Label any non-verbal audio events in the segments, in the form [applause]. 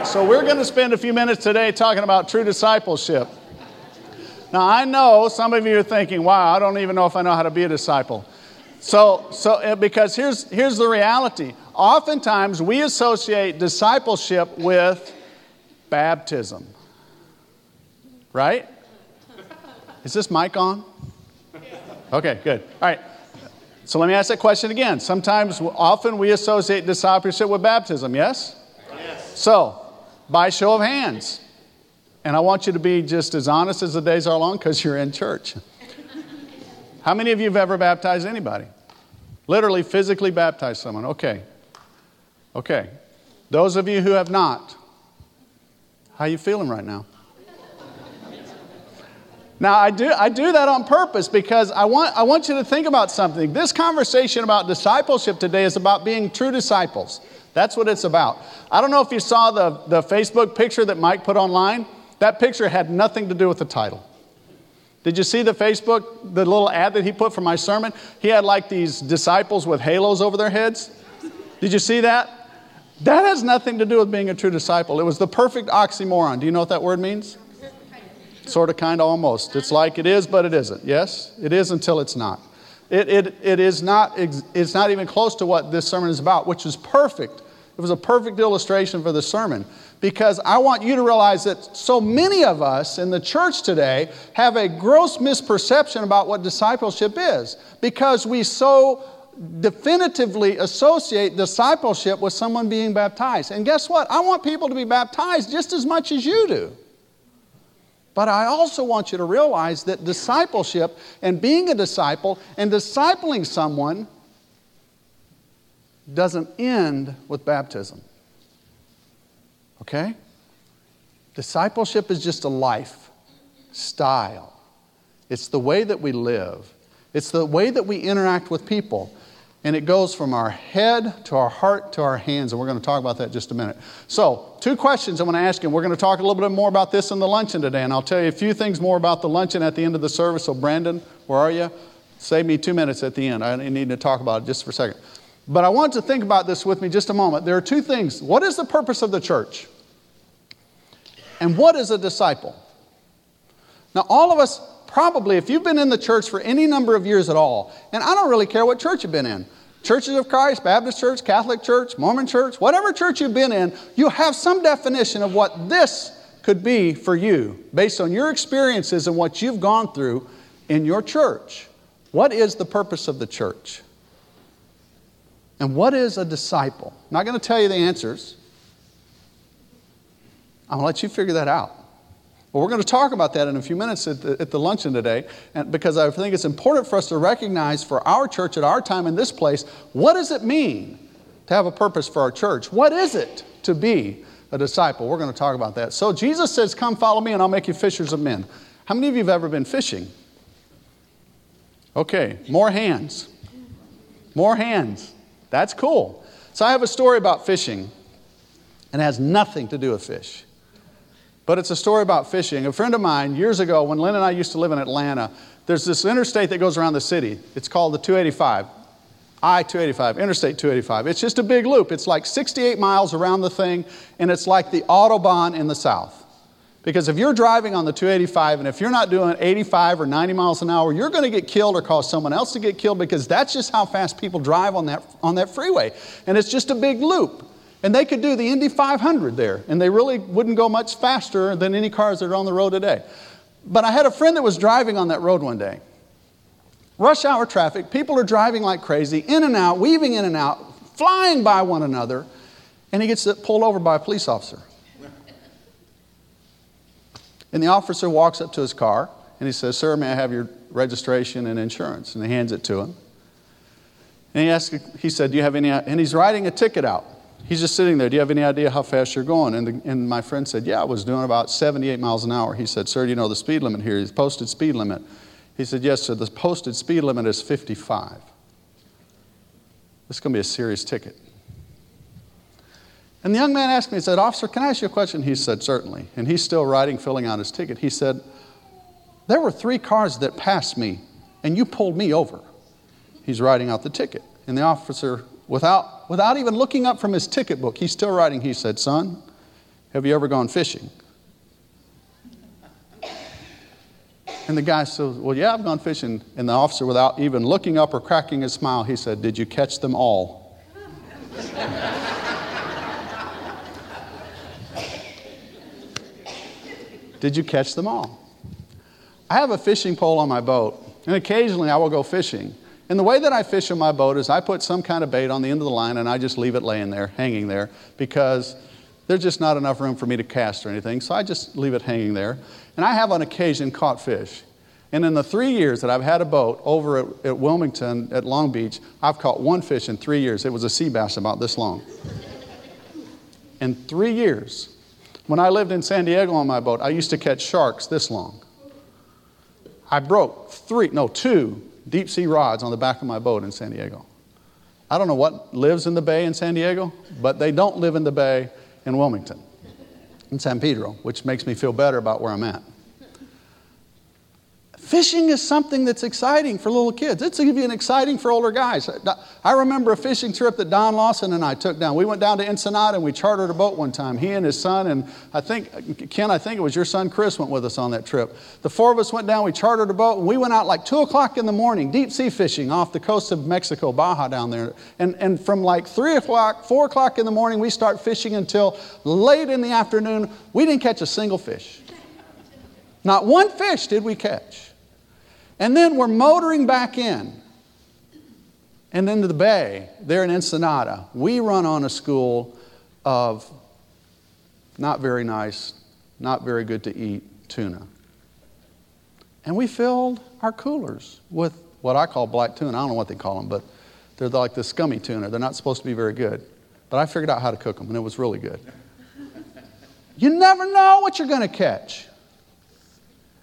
right, so we're going to spend a few minutes today talking about true discipleship. Now, I know some of you are thinking, wow, I don't even know if I know how to be a disciple. So, so uh, because here's, here's the reality. Oftentimes, we associate discipleship with baptism. Right? Is this mic on? Okay, good. All right. So let me ask that question again. Sometimes, often we associate discipleship with baptism, yes? Yes. So, by show of hands, and I want you to be just as honest as the days are long because you're in church. How many of you have ever baptized anybody? Literally, physically baptized someone. Okay. Okay. Those of you who have not, how you feeling right now? Now, I do, I do that on purpose because I want, I want you to think about something. This conversation about discipleship today is about being true disciples. That's what it's about. I don't know if you saw the, the Facebook picture that Mike put online. That picture had nothing to do with the title. Did you see the Facebook, the little ad that he put for my sermon? He had like these disciples with halos over their heads. Did you see that? That has nothing to do with being a true disciple. It was the perfect oxymoron. Do you know what that word means? Sort of, kind of, almost. It's like it is, but it isn't. Yes? It is until it's not. It, it, it is not, it's not even close to what this sermon is about, which is perfect. It was a perfect illustration for the sermon because I want you to realize that so many of us in the church today have a gross misperception about what discipleship is because we so definitively associate discipleship with someone being baptized. And guess what? I want people to be baptized just as much as you do. But I also want you to realize that discipleship and being a disciple and discipling someone doesn't end with baptism. Okay? Discipleship is just a life style. It's the way that we live. It's the way that we interact with people. And it goes from our head to our heart to our hands. And we're going to talk about that just a minute. So, two questions I want to ask you. We're going to talk a little bit more about this in the luncheon today. And I'll tell you a few things more about the luncheon at the end of the service. So, Brandon, where are you? Save me two minutes at the end. I need to talk about it just for a second. But I want to think about this with me just a moment. There are two things. What is the purpose of the church? And what is a disciple? Now, all of us probably, if you've been in the church for any number of years at all, and I don't really care what church you've been in Churches of Christ, Baptist Church, Catholic Church, Mormon Church, whatever church you've been in, you have some definition of what this could be for you based on your experiences and what you've gone through in your church. What is the purpose of the church? And what is a disciple? I'm not going to tell you the answers. I'm going to let you figure that out. Well, we're going to talk about that in a few minutes at the, at the, luncheon today, and because I think it's important for us to recognize for our church at our time in this place, what does it mean to have a purpose for our church? What is it to be a disciple? We're going to talk about that. So Jesus says, Come follow me, and I'll make you fishers of men. How many of you have ever been fishing? Okay, more hands. More hands. That's cool. So I have a story about fishing, and it has nothing to do with fish. But it's a story about fishing. A friend of mine, years ago, when Lynn and I used to live in Atlanta, there's this interstate that goes around the city. It's called the 285. I 285, Interstate 285. It's just a big loop. It's like 68 miles around the thing, and it's like the Autobahn in the South. Because if you're driving on the 285 and if you're not doing 85 or 90 miles an hour, you're going to get killed or cause someone else to get killed because that's just how fast people drive on that, on that freeway. And it's just a big loop. And they could do the Indy 500 there, and they really wouldn't go much faster than any cars that are on the road today. But I had a friend that was driving on that road one day. Rush hour traffic, people are driving like crazy, in and out, weaving in and out, flying by one another, and he gets pulled over by a police officer. [laughs] And the officer walks up to his car and he says, Sir, may I have your registration and insurance? And he hands it to him. And he asks, he said, Do you have any, and he's writing a ticket out. He's just sitting there. Do you have any idea how fast you're going? And, the, and my friend said, Yeah, I was doing about 78 miles an hour. He said, Sir, do you know the speed limit here? He's posted speed limit. He said, Yes, sir, the posted speed limit is 55. This is going to be a serious ticket. And the young man asked me, he said, Officer, can I ask you a question? He said, Certainly. And he's still writing, filling out his ticket. He said, There were three cars that passed me, and you pulled me over. He's writing out the ticket. And the officer without, without even looking up from his ticket book, he's still writing. He said, Son, Have you ever gone fishing? And the guy says, Well, yeah, I've gone fishing. And the officer, without even looking up or cracking a smile, he said, Did you catch them all? [laughs] Did you catch them all? I have a fishing pole on my boat, and occasionally I will go fishing. And the way that I fish in my boat is I put some kind of bait on the end of the line and I just leave it laying there, hanging there, because there's just not enough room for me to cast or anything. So I just leave it hanging there. And I have on occasion caught fish. And in the three years that I've had a boat over at, at Wilmington at Long Beach, I've caught one fish in three years. It was a sea bass about this long. in three years. When I lived in San Diego on my boat, I used to catch sharks this long. I broke three, no, two deep sea rods on the back of my boat in San Diego. I don't know what lives in the bay in San Diego, but they don't live in the bay in Wilmington, in San Pedro, which makes me feel better about where I'm at. Fishing is something that's exciting for little kids. It's even exciting for older guys. I remember a fishing trip that Don Lawson and I took down. We went down to Ensenada and we chartered a boat one time. He and his son, and I think, Ken, I think it was your son Chris went with us on that trip. The four of us went down, we chartered a boat, and we went out like 2 o'clock in the morning, deep sea fishing off the coast of Mexico, Baja down there. And, and from like 3 o'clock, 4 o'clock in the morning, we start fishing until late in the afternoon. We didn't catch a single fish. Not one fish did we catch. And then we're motoring back in and into the bay there in Ensenada. We run on a school of not very nice, not very good to eat tuna. And we filled our coolers with what I call black tuna. I don't know what they call them, but they're like the scummy tuna. They're not supposed to be very good. But I figured out how to cook them, and it was really good. You never know what you're going to catch.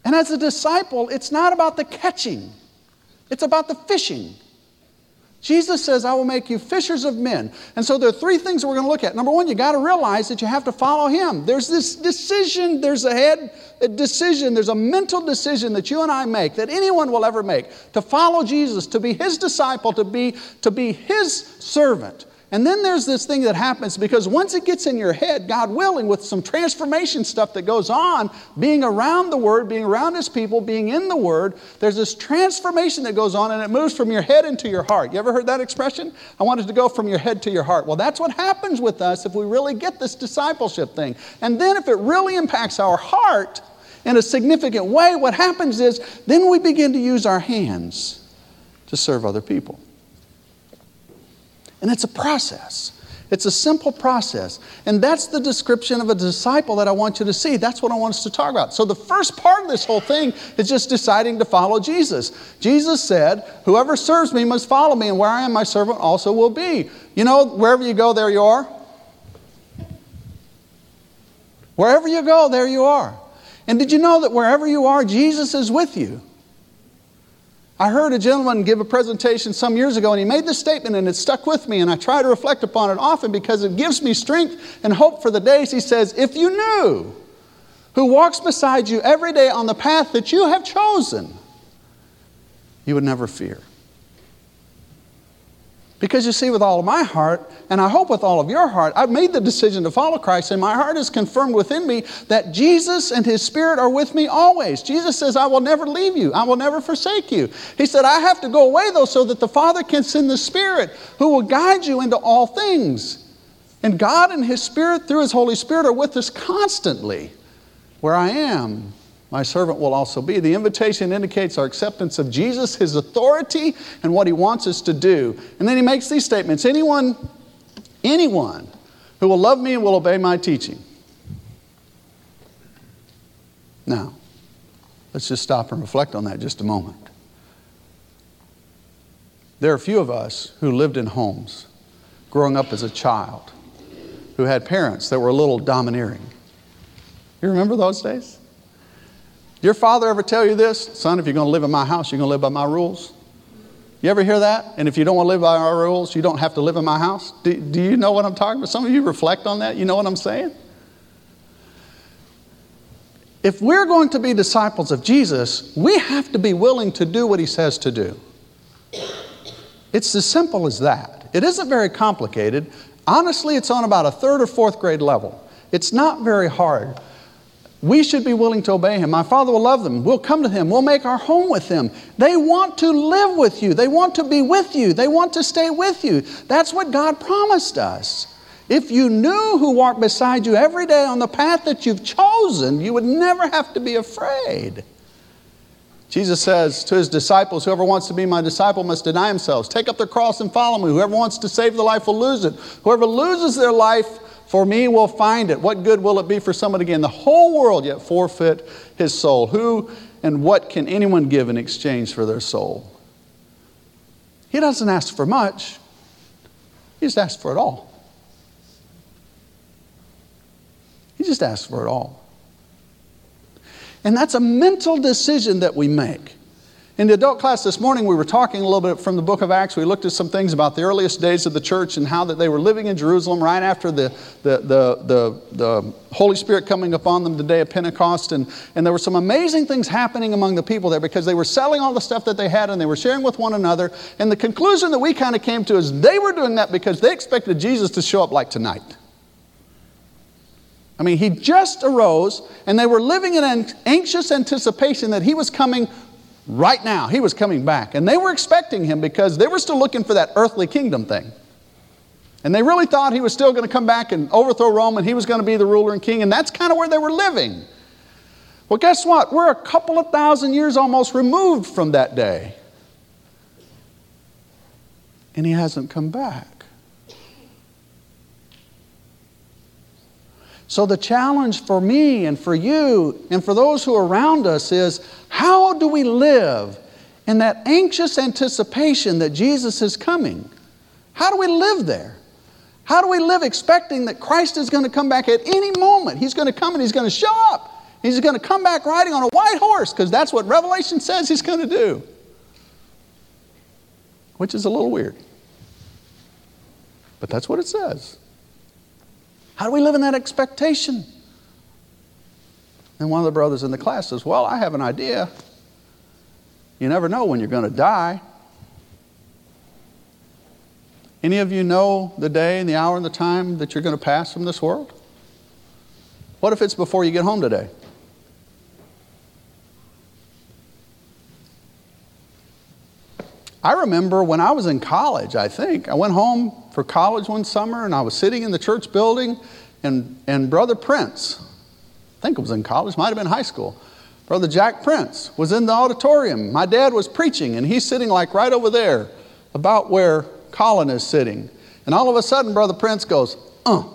And as a disciple, it's not about the catching, it's about the fishing. Jesus says, I will make you fishers of men. And so there are three things we're going to look at. Number one, you got to realize that you have to follow him. There's this decision, there's a head a decision, there's a mental decision that you and I make, that anyone will ever make, to follow Jesus, to be his disciple, to be, to be his servant. And then there's this thing that happens because once it gets in your head, God willing, with some transformation stuff that goes on, being around the Word, being around His people, being in the Word, there's this transformation that goes on and it moves from your head into your heart. You ever heard that expression? I wanted to go from your head to your heart. Well, that's what happens with us if we really get this discipleship thing. And then if it really impacts our heart in a significant way, what happens is then we begin to use our hands to serve other people. And it's a process. It's a simple process. And that's the description of a disciple that I want you to see. That's what I want us to talk about. So, the first part of this whole thing is just deciding to follow Jesus. Jesus said, Whoever serves me must follow me, and where I am, my servant also will be. You know, wherever you go, there you are. Wherever you go, there you are. And did you know that wherever you are, Jesus is with you? I heard a gentleman give a presentation some years ago, and he made this statement, and it stuck with me, and I try to reflect upon it often because it gives me strength and hope for the days. He says, If you knew who walks beside you every day on the path that you have chosen, you would never fear. Because you see, with all of my heart, and I hope with all of your heart, I've made the decision to follow Christ, and my heart is confirmed within me that Jesus and His Spirit are with me always. Jesus says, I will never leave you, I will never forsake you. He said, I have to go away, though, so that the Father can send the Spirit who will guide you into all things. And God and His Spirit, through His Holy Spirit, are with us constantly. Where I am, my servant will also be. The invitation indicates our acceptance of Jesus, his authority, and what he wants us to do. And then he makes these statements anyone, anyone who will love me and will obey my teaching. Now, let's just stop and reflect on that just a moment. There are a few of us who lived in homes growing up as a child who had parents that were a little domineering. You remember those days? Your father ever tell you this? Son, if you're going to live in my house, you're going to live by my rules? You ever hear that? And if you don't want to live by our rules, you don't have to live in my house? Do, do you know what I'm talking about? Some of you reflect on that. You know what I'm saying? If we're going to be disciples of Jesus, we have to be willing to do what he says to do. It's as simple as that. It isn't very complicated. Honestly, it's on about a third or fourth grade level. It's not very hard. We should be willing to obey him. My Father will love them. We'll come to him. We'll make our home with them. They want to live with you. They want to be with you. They want to stay with you. That's what God promised us. If you knew who walked beside you every day on the path that you've chosen, you would never have to be afraid. Jesus says to his disciples, Whoever wants to be my disciple must deny themselves, take up their cross and follow me. Whoever wants to save their life will lose it. Whoever loses their life for me will find it. What good will it be for someone to gain the whole world yet forfeit his soul? Who and what can anyone give in exchange for their soul? He doesn't ask for much, he just asks for it all. He just asks for it all. And that's a mental decision that we make. In the adult class this morning, we were talking a little bit from the book of Acts. We looked at some things about the earliest days of the church and how that they were living in Jerusalem right after the, the, the, the, the Holy Spirit coming upon them the day of Pentecost. And, and there were some amazing things happening among the people there because they were selling all the stuff that they had and they were sharing with one another. And the conclusion that we kind of came to is they were doing that because they expected Jesus to show up like tonight. I mean, he just arose, and they were living in an anxious anticipation that he was coming right now. He was coming back. And they were expecting him because they were still looking for that earthly kingdom thing. And they really thought he was still going to come back and overthrow Rome and he was going to be the ruler and king. And that's kind of where they were living. Well, guess what? We're a couple of thousand years almost removed from that day. And he hasn't come back. So, the challenge for me and for you and for those who are around us is how do we live in that anxious anticipation that Jesus is coming? How do we live there? How do we live expecting that Christ is going to come back at any moment? He's going to come and He's going to show up. He's going to come back riding on a white horse because that's what Revelation says He's going to do. Which is a little weird. But that's what it says. How do we live in that expectation? And one of the brothers in the class says, Well, I have an idea. You never know when you're going to die. Any of you know the day and the hour and the time that you're going to pass from this world? What if it's before you get home today? I remember when I was in college, I think, I went home for college one summer and I was sitting in the church building and, and Brother Prince, I think it was in college, might have been high school, Brother Jack Prince was in the auditorium. My dad was preaching and he's sitting like right over there, about where Colin is sitting. And all of a sudden, Brother Prince goes, uh. And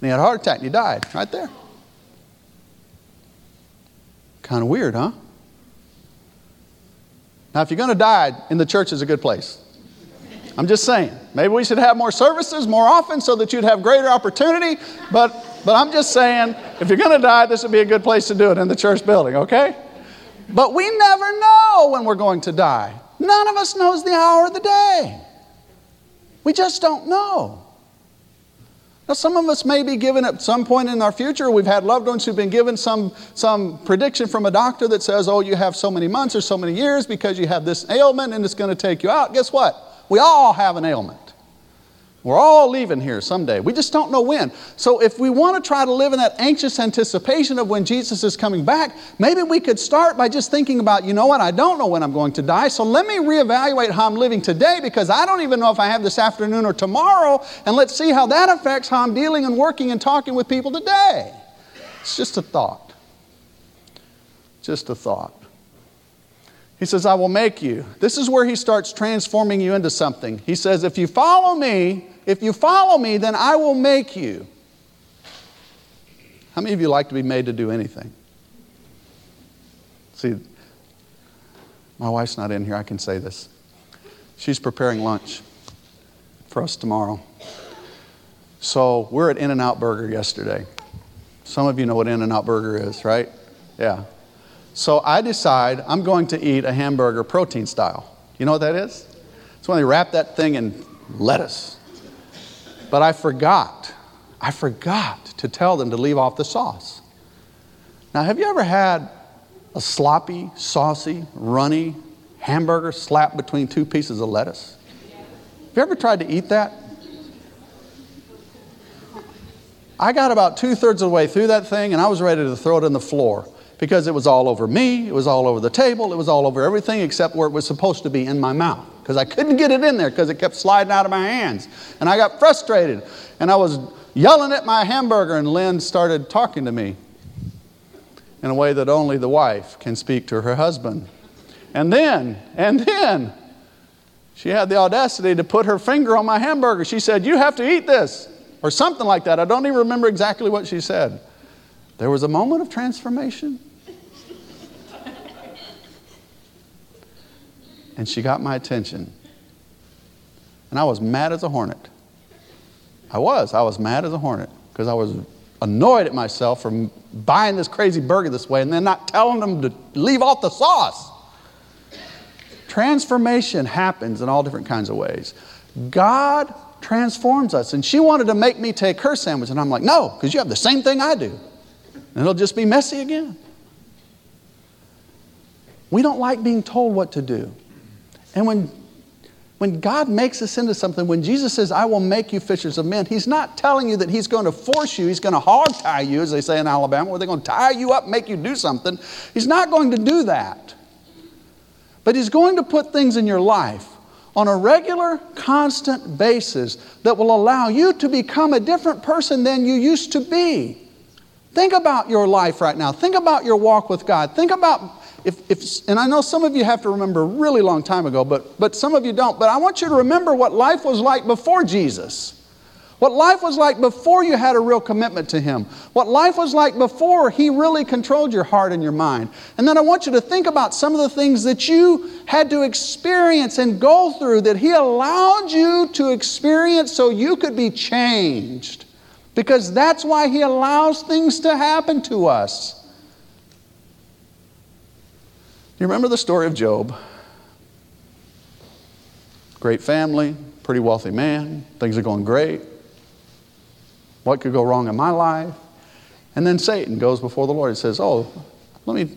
he had a heart attack and he died right there. Kind of weird, huh? Now, if you're going to die, in the church is a good place. I'm just saying. Maybe we should have more services more often so that you'd have greater opportunity. But, but I'm just saying, if you're going to die, this would be a good place to do it in the church building, okay? But we never know when we're going to die. None of us knows the hour of the day. We just don't know. Now, some of us may be given at some point in our future, we've had loved ones who've been given some, some prediction from a doctor that says, oh, you have so many months or so many years because you have this ailment and it's going to take you out. Guess what? We all have an ailment. We're all leaving here someday. We just don't know when. So, if we want to try to live in that anxious anticipation of when Jesus is coming back, maybe we could start by just thinking about, you know what, I don't know when I'm going to die, so let me reevaluate how I'm living today because I don't even know if I have this afternoon or tomorrow, and let's see how that affects how I'm dealing and working and talking with people today. It's just a thought. Just a thought. He says, I will make you. This is where he starts transforming you into something. He says, If you follow me, if you follow me, then I will make you. How many of you like to be made to do anything? See, my wife's not in here, I can say this. She's preparing lunch for us tomorrow. So we're at In N Out Burger yesterday. Some of you know what In N Out Burger is, right? Yeah. So I decide I'm going to eat a hamburger protein style. You know what that is? It's when they wrap that thing in lettuce but I forgot. I forgot to tell them to leave off the sauce. Now, have you ever had a sloppy, saucy, runny hamburger slapped between two pieces of lettuce? Have you ever tried to eat that? I got about two thirds of the way through that thing and I was ready to throw it in the floor because it was all over me, it was all over the table, it was all over everything except where it was supposed to be in my mouth because I couldn't get it in there because it kept sliding out of my hands. And I got frustrated and I was yelling at my hamburger, and Lynn started talking to me in a way that only the wife can speak to her husband. And then, and then, she had the audacity to put her finger on my hamburger. She said, You have to eat this, or something like that. I don't even remember exactly what she said. There was a moment of transformation. and she got my attention. And I was mad as a hornet. I was. I was mad as a hornet because I was annoyed at myself for buying this crazy burger this way and then not telling them to leave off the sauce. Transformation happens in all different kinds of ways. God transforms us. And she wanted to make me take her sandwich. And I'm like, no, because you have the same thing I do. And it'll just be messy again. We don't like being told what to do. And when, when God makes us into something, when Jesus says, I will make you fishers of men, He's not telling you that He's going to force you, He's going to hog tie you, as they say in Alabama, where they're going to tie you up, make you do something. He's not going to do that. But He's going to put things in your life on a regular, constant basis that will allow you to become a different person than you used to be. Think about your life right now. Think about your walk with God. Think about if, if, and I know some of you have to remember a really long time ago, but, but some of you don't. But I want you to remember what life was like before Jesus. What life was like before you had a real commitment to Him. What life was like before He really controlled your heart and your mind. And then I want you to think about some of the things that you had to experience and go through that He allowed you to experience so you could be changed. Because that's why He allows things to happen to us. You remember the story of Job? Great family, pretty wealthy man, things are going great. What could go wrong in my life? And then Satan goes before the Lord and says, Oh, let me,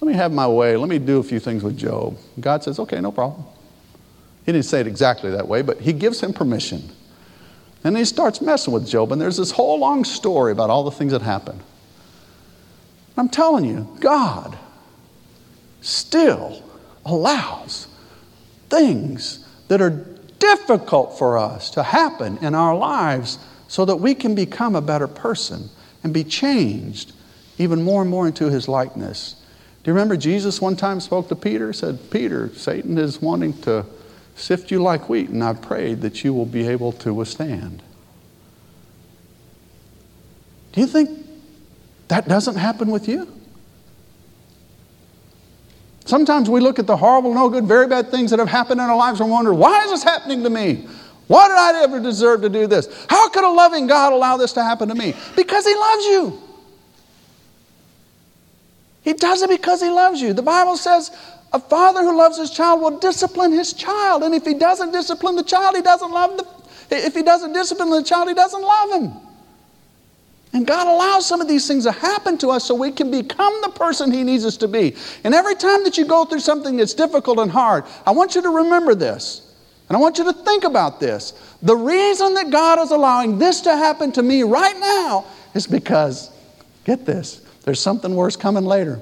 let me have my way. Let me do a few things with Job. God says, Okay, no problem. He didn't say it exactly that way, but he gives him permission. And he starts messing with Job, and there's this whole long story about all the things that happened. I'm telling you, God still allows things that are difficult for us to happen in our lives so that we can become a better person and be changed even more and more into his likeness. Do you remember Jesus one time spoke to Peter? Said, Peter, Satan is wanting to sift you like wheat, and I prayed that you will be able to withstand. Do you think that doesn't happen with you? Sometimes we look at the horrible, no good, very bad things that have happened in our lives and wonder, why is this happening to me? Why did I ever deserve to do this? How could a loving God allow this to happen to me? Because He loves you. He does it because He loves you. The Bible says a father who loves his child will discipline his child. And if he doesn't discipline the child, he doesn't love the if he doesn't discipline the child, he doesn't love him. And God allows some of these things to happen to us so we can become the person He needs us to be. And every time that you go through something that's difficult and hard, I want you to remember this. And I want you to think about this. The reason that God is allowing this to happen to me right now is because, get this, there's something worse coming later.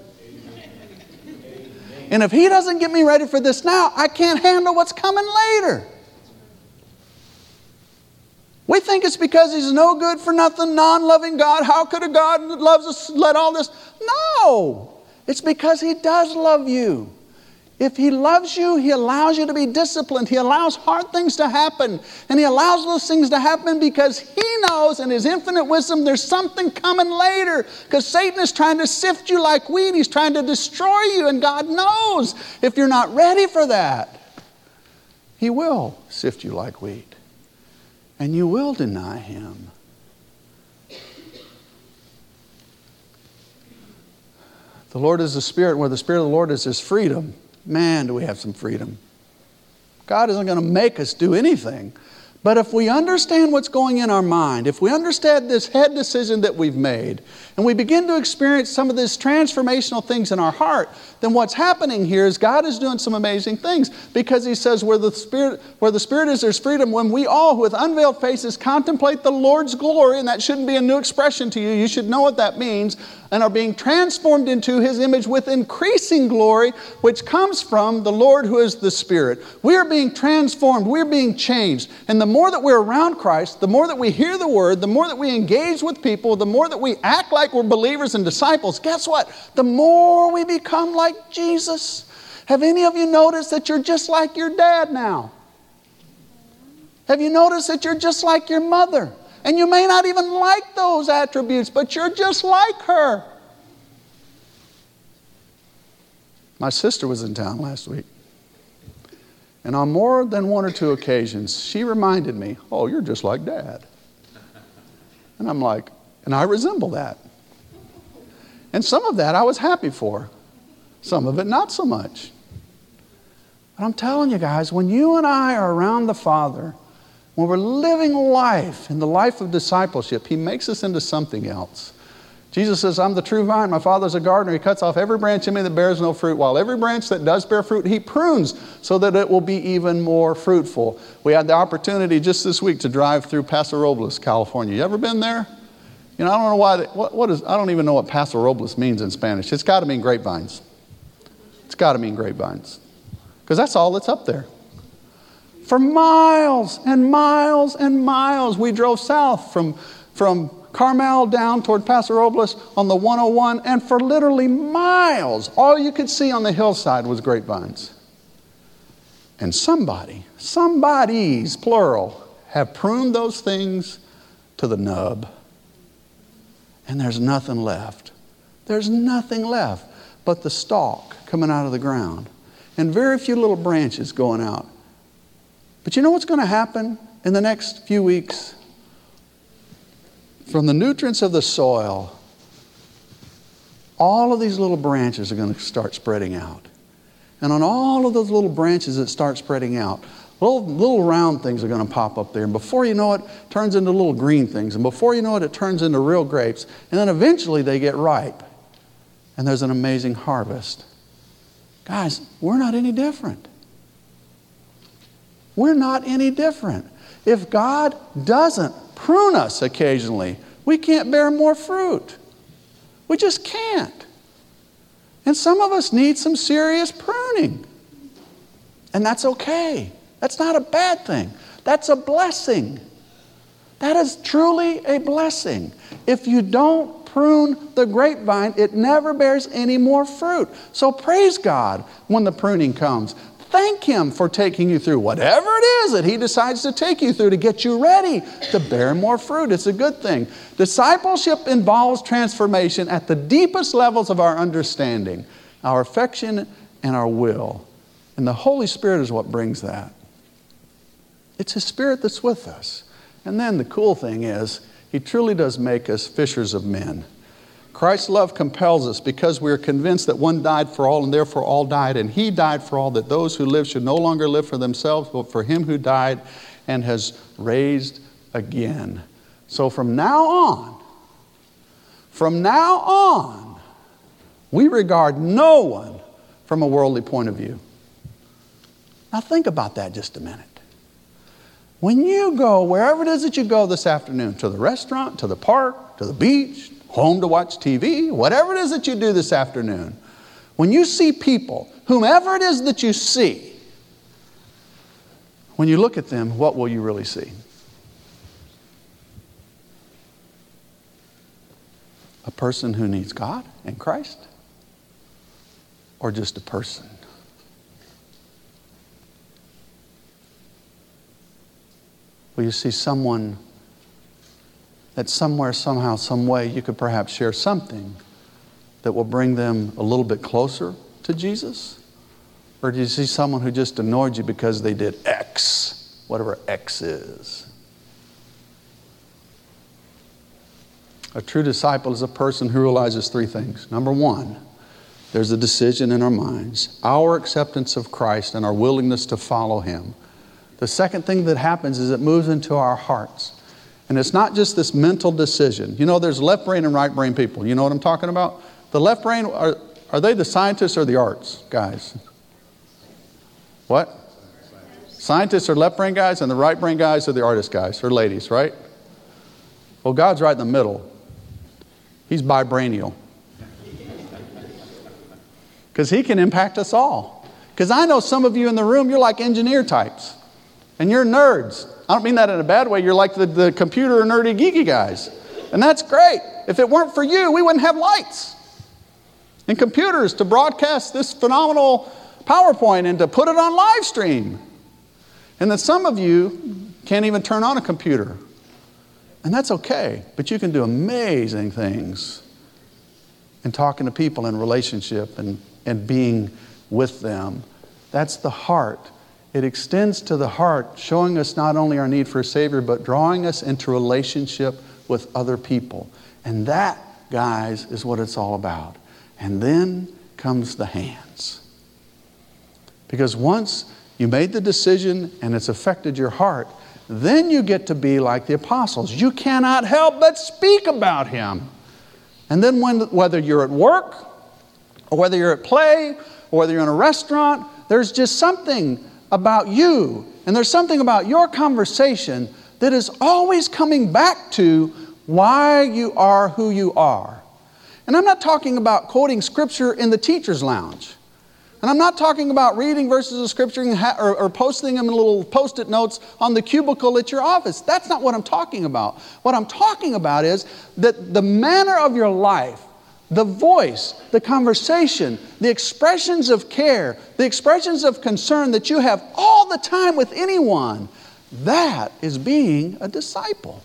And if He doesn't get me ready for this now, I can't handle what's coming later. We think it's because he's no good for nothing, non loving God. How could a God that loves us let all this? No, it's because he does love you. If he loves you, he allows you to be disciplined. He allows hard things to happen. And he allows those things to happen because he knows in his infinite wisdom there's something coming later. Because Satan is trying to sift you like wheat, he's trying to destroy you. And God knows if you're not ready for that, he will sift you like wheat and you will deny him. The Lord is the Spirit, where the Spirit of the Lord is His freedom. Man, do we have some freedom. God isn't going to make us do anything. But if we understand what's going in our mind, if we understand this head decision that we've made, and we begin to experience some of these transformational things in our heart, then what's happening here is God is doing some amazing things because He says, where the Spirit, where the Spirit is, there's freedom. When we all, with unveiled faces, contemplate the Lord's glory, and that shouldn't be a new expression to you, you should know what that means, and are being transformed into His image with increasing glory, which comes from the Lord who is the Spirit. We are being transformed, we're being changed. And the more that we're around Christ, the more that we hear the Word, the more that we engage with people, the more that we act like we're believers and disciples, guess what? The more we become like Jesus. Have any of you noticed that you're just like your dad now? Have you noticed that you're just like your mother? And you may not even like those attributes, but you're just like her. My sister was in town last week. And on more than one or two occasions, she reminded me, Oh, you're just like dad. And I'm like, And I resemble that. And some of that I was happy for, some of it not so much. But I'm telling you guys, when you and I are around the Father, when we're living life in the life of discipleship, He makes us into something else. Jesus says, I'm the true vine. My Father's a gardener. He cuts off every branch in me that bears no fruit, while every branch that does bear fruit, He prunes so that it will be even more fruitful. We had the opportunity just this week to drive through Paso Robles, California. You ever been there? You know, I don't know why, they, what, what is, I don't even know what Paso Robles means in Spanish. It's got to mean grapevines. It's got to mean grapevines. Because that's all that's up there. For miles and miles and miles, we drove south from, from Carmel down toward Paso Robles on the 101, and for literally miles, all you could see on the hillside was grapevines. And somebody, somebody's plural, have pruned those things to the nub. And there's nothing left. There's nothing left but the stalk coming out of the ground and very few little branches going out. But you know what's going to happen in the next few weeks? From the nutrients of the soil, all of these little branches are going to start spreading out. And on all of those little branches that start spreading out, little, little round things are going to pop up there. And before you know it, it turns into little green things. And before you know it, it turns into real grapes. And then eventually they get ripe. And there's an amazing harvest. Guys, we're not any different. We're not any different. If God doesn't prune us occasionally, we can't bear more fruit. We just can't. And some of us need some serious pruning. And that's okay. That's not a bad thing. That's a blessing. That is truly a blessing. If you don't prune the grapevine, it never bears any more fruit. So praise God when the pruning comes. Thank Him for taking you through whatever it is that He decides to take you through to get you ready to bear more fruit. It's a good thing. Discipleship involves transformation at the deepest levels of our understanding, our affection, and our will. And the Holy Spirit is what brings that. It's His Spirit that's with us. And then the cool thing is, He truly does make us fishers of men. Christ's love compels us because we are convinced that one died for all and therefore all died, and he died for all, that those who live should no longer live for themselves, but for him who died and has raised again. So from now on, from now on, we regard no one from a worldly point of view. Now think about that just a minute. When you go, wherever it is that you go this afternoon, to the restaurant, to the park, to the beach, home to watch TV, whatever it is that you do this afternoon, when you see people, whomever it is that you see, when you look at them, what will you really see? A person who needs God and Christ? Or just a person? Will you see someone that somewhere, somehow, some way, you could perhaps share something that will bring them a little bit closer to Jesus? Or do you see someone who just annoyed you because they did X, whatever X is? A true disciple is a person who realizes three things. Number one, there's a decision in our minds, our acceptance of Christ and our willingness to follow Him. The second thing that happens is it moves into our hearts. And it's not just this mental decision. You know, there's left brain and right brain people. You know what I'm talking about? The left brain, are, are they the scientists or the arts guys? What? Scientists are left brain guys, and the right brain guys are the artist guys or ladies, right? Well, God's right in the middle. He's bibranial. Because [laughs] He can impact us all. Because I know some of you in the room, you're like engineer types, and you're nerds. I don't mean that in a bad way. You're like the, the computer nerdy, geeky guys. And that's great. If it weren't for you, we wouldn't have lights and computers to broadcast this phenomenal PowerPoint and to put it on live stream. And that some of you can't even turn on a computer. And that's okay, but you can do amazing things in talking to people in relationship and, and being with them. That's the heart. It extends to the heart, showing us not only our need for a Savior, but drawing us into relationship with other people. And that, guys, is what it's all about. And then comes the hands. Because once you made the decision and it's affected your heart. Then you get to be like the apostles. You cannot help but speak about him. And then, when, whether you're at work, or whether you're at play, or whether you're in a restaurant, there's just something about you, and there's something about your conversation that is always coming back to why you are who you are. And I'm not talking about quoting scripture in the teacher's lounge. And I'm not talking about reading verses of scripture or, posting them in little post it notes on the cubicle at your office. That's not what I'm talking about. What I'm talking about is that the manner of your life, the voice, the conversation, the expressions of care, the expressions of concern that you have all the time with anyone, that is being a disciple.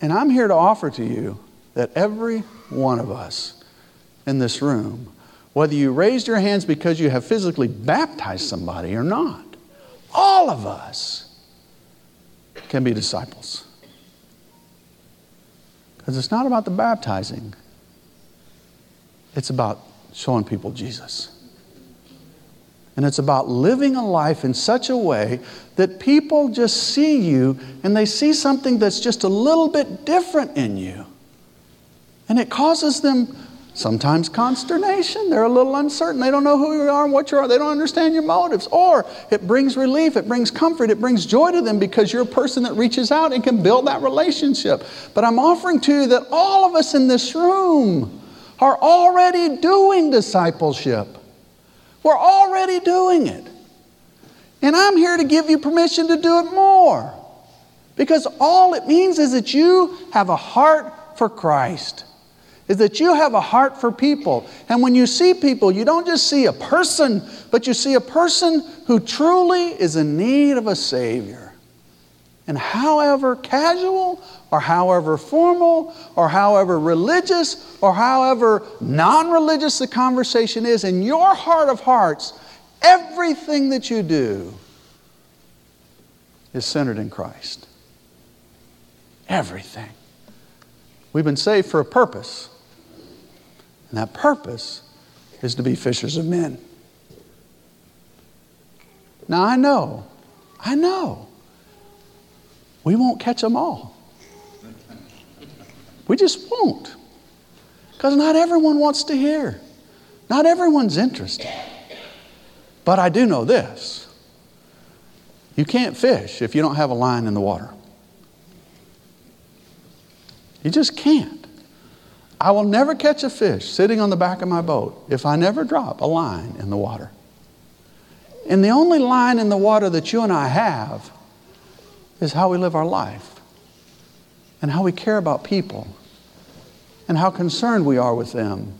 And I'm here to offer to you that every one of us in this room, whether you raised your hands because you have physically baptized somebody or not, all of us can be disciples. Because it's not about the baptizing, it's about showing people Jesus. And it's about living a life in such a way that people just see you and they see something that's just a little bit different in you. And it causes them Sometimes consternation. They're a little uncertain. They don't know who you are and what you are. They don't understand your motives. Or it brings relief, it brings comfort, it brings joy to them because you're a person that reaches out and can build that relationship. But I'm offering to you that all of us in this room are already doing discipleship. We're already doing it. And I'm here to give you permission to do it more. Because all it means is that you have a heart for Christ is that you have a heart for people. And when you see people, you don't just see a person, but you see a person who truly is in need of a Savior. And however casual, or however formal, or however religious, or however non religious the conversation is, in your heart of hearts, everything that you do is centered in Christ. Everything. We've been saved for a purpose. And that purpose is to be fishers of men. Now, I know, I know, we won't catch them all. We just won't. Because not everyone wants to hear, not everyone's interested. But I do know this you can't fish if you don't have a line in the water. You just can't. I will never catch a fish sitting on the back of my boat if I never drop a line in the water. And the only line in the water that you and I have is how we live our life and how we care about people and how concerned we are with them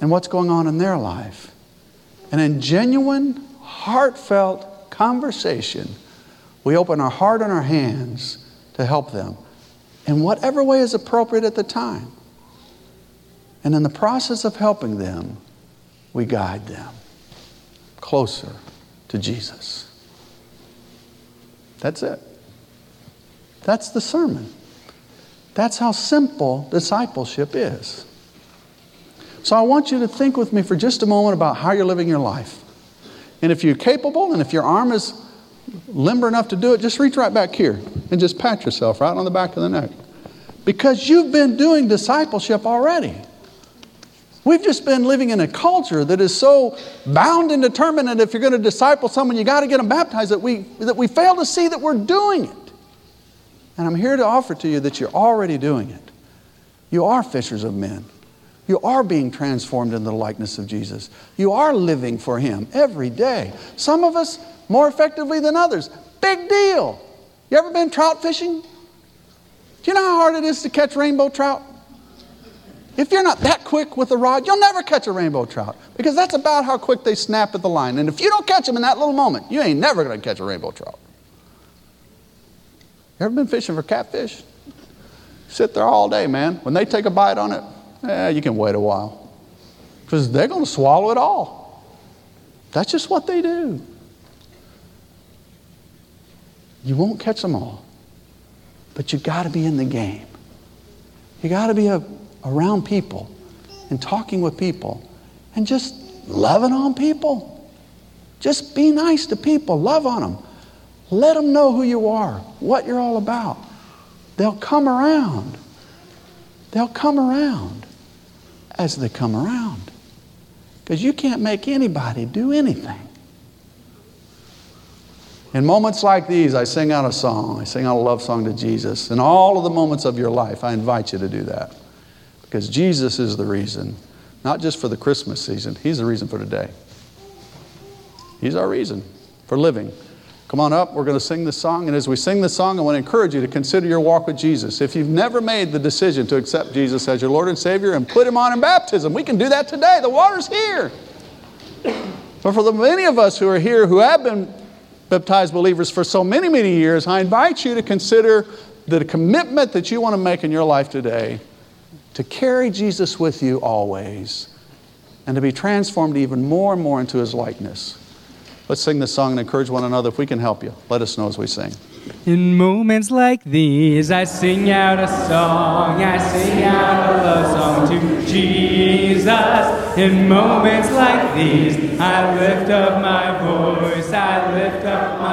and what's going on in their life. And in genuine, heartfelt conversation, we open our heart and our hands to help them in whatever way is appropriate at the time. And in the process of helping them, we guide them closer to Jesus. That's it. That's the sermon. That's how simple discipleship is. So I want you to think with me for just a moment about how you're living your life. And if you're capable and if your arm is limber enough to do it, just reach right back here and just pat yourself right on the back of the neck. Because you've been doing discipleship already. We've just been living in a culture that is so bound and determined that if you're going to disciple someone, you got to get them baptized, that we, that we fail to see that we're doing it. And I'm here to offer to you that you're already doing it. You are fishers of men. You are being transformed into the likeness of Jesus. You are living for Him every day. Some of us more effectively than others. Big deal. You ever been trout fishing? Do you know how hard it is to catch rainbow trout? If you're not that quick with the rod, you'll never catch a rainbow trout because that's about how quick they snap at the line. And if you don't catch them in that little moment, you ain't never going to catch a rainbow trout. You ever been fishing for catfish? Sit there all day, man. When they take a bite on it, eh, you can wait a while because they're going to swallow it all. That's just what they do. You won't catch them all, but you got to be in the game. You got to be a around people and talking with people and just loving on people. Just be nice to people, love on them. Let them know who you are, what you're all about. They'll come around. They'll come around as they come around. Because you can't make anybody do anything. In moments like these, I sing out a song. I sing out a love song to Jesus. In all of the moments of your life, I invite you to do that. Because Jesus is the reason, not just for the Christmas season, He's the reason for today. He's our reason for living. Come on up, we're going to sing this song. And as we sing this song, I want to encourage you to consider your walk with Jesus. If you've never made the decision to accept Jesus as your Lord and Savior and put Him on in baptism, we can do that today. The water's here. But for the many of us who are here who have been baptized believers for so many, many years, I invite you to consider the commitment that you want to make in your life today to carry Jesus with you always and to be transformed even more and more into his likeness. Let's sing this song and encourage one another. If we can help you, let us know as we sing. In moments like these, I sing out a song. I sing out a love song to Jesus. In moments like these, I lift up my voice. I lift up my